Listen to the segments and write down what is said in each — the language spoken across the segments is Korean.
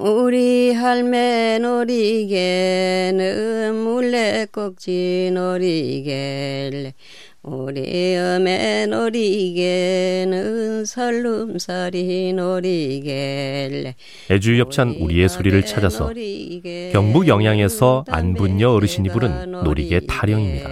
우리 할매 놀이개는 물레꼭지 놀이개 우리 어메 놀이개는 설름살이 놀이개 애주협찬 우리의 소리를 찾아서 경북 영양에서 안분녀 어르신이 부른 놀이개 타령입니다.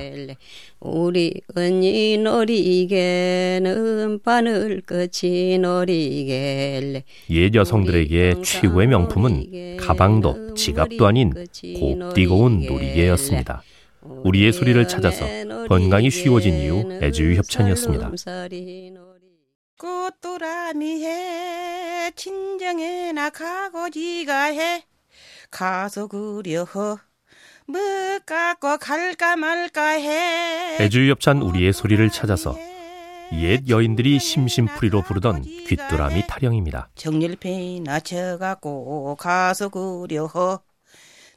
우리 언니 놀이개는 바늘 끝이 놀이개 옛 여성들에게 최고의 명품은 가방도 지갑도 아닌 곱디고 온 놀이개였습니다. 우리의 소리를 찾아서 건강이 쉬워진 이유 애주유 협찬이었습니다. 꽃도라미 해 친정에 나 가고 지가 해 가서 그려 뭐 깎고 갈까 말까 해 애주유 협찬 우리의 소리를 찾아서 옛 여인들이 심심풀이로 부르던 귀뚜라미 타령입니다. 정렬패 낮춰갖고 가서 그려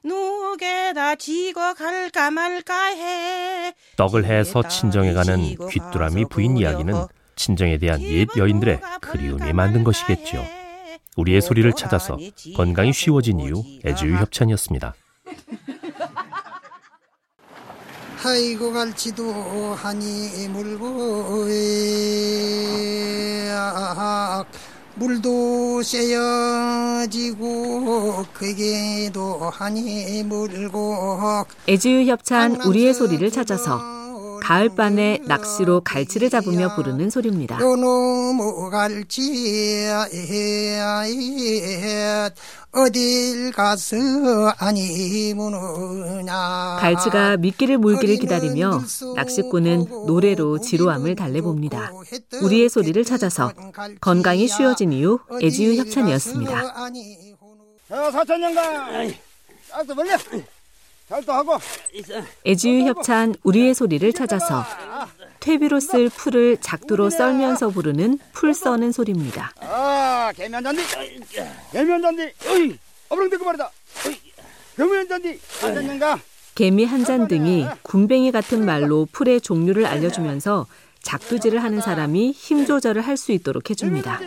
누게다 지고 갈까 말까 해 떡을 해서 친정에 가는 귀뚜라미 부인 이야기는 친정에 대한 옛 여인들의 그리움이 만든 것이겠죠. 우리의 소리를 찾아서 건강이 쉬워진 이유 애주유 협찬이었습니다. 아이고 갈지도 하니 물고 물도 쇠어지고 그게도 하니 물고 애지유 협찬 우리의 소리를 찾아서 가을밤에 낚시로 갈치를 잡으며 부르는 소리입니다. 요놈의 갈치 어딜 가서 아니 무느냐 갈치가 미끼를 물기를 기다리며 낚시꾼은 노래로 지루함을 달래봅니다. 우리의 소리를 찾아서 건강이 쉬워진 이유 애지유 협찬이었습니다. 자, 사천년가 짝도 벌려 애지유 협찬 우리의 소리를 찾아서 퇴비로 쓸 풀을 작두로 썰면서 부르는 풀 써는 소리입니다. 아 개면잔디. 개면잔디. 어이 어부렁대고 말이다. 개면잔디. 사천년가? 개미 한 잔 등이 군뱅이 같은 말로 풀의 종류를 알려주면서 작두질을 하는 사람이 힘 조절을 할 수 있도록 해줍니다.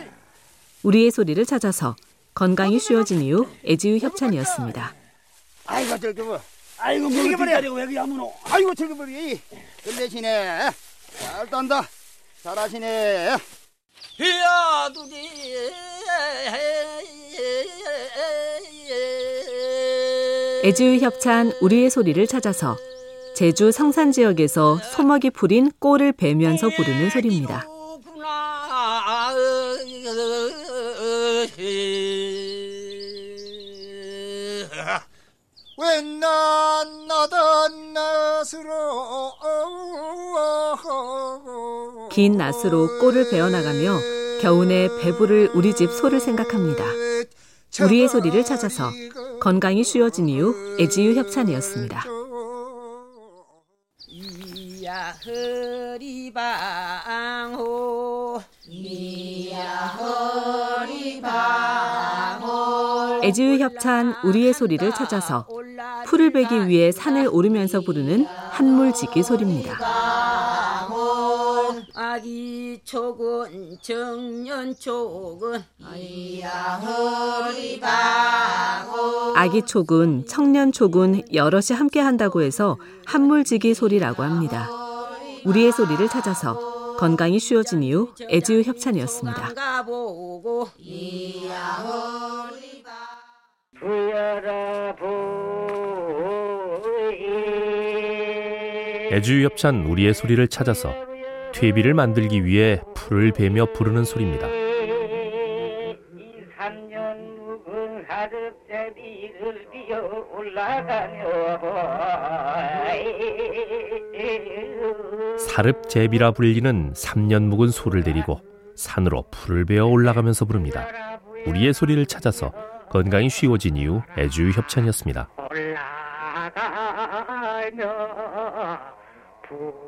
우리의 소리를 찾아서 건강이 쉬워진 이유 애지유 협찬이었습니다. 아이고 저기 뭐 아이고 뭐 뒷다리고 왜 야무노? 아이고 뭐리 끝내시네. 잘 딴다. 잘하시네. 이야 두지 애지유 협찬 우리의 소리를 찾아서 제주 성산 지역에서 소먹이 풀인 꼴을 베면서 부르는 소리입니다. 긴 낫으로 꼴을 베어나가며 겨우내 배부를 우리 집 소를 생각합니다. 우리의 소리를 찾아서 건강이 쉬워진 이유 애지유 협찬이었습니다. 이야 허리방호 이야 허리방호 애지유 협찬 우리의 소리를 찾아서 풀을 베기 위해 산을 오르면서 부르는 한물지기 소리입니다. 아기 촉은 정년 허리방호 아기 촉은 청년 촉은 여럿이 함께 한다고 해서 한물지기 소리라고 합니다. 우리의 소리를 찾아서 건강이 쉬워진 이유 애지유 협찬이었습니다. 부여라 부 애주유 협찬 우리의 소리를 찾아서 퇴비를 만들기 위해 풀을 베며 부르는 소리입니다. 사릅제비라 불리는 3년 묵은 소를 데리고 산으로 풀을 베어 올라가면서 부릅니다. 우리의 소리를 찾아서 건강이 쉬워진 이유 애주유 협찬이었습니다. 올라가 며 부여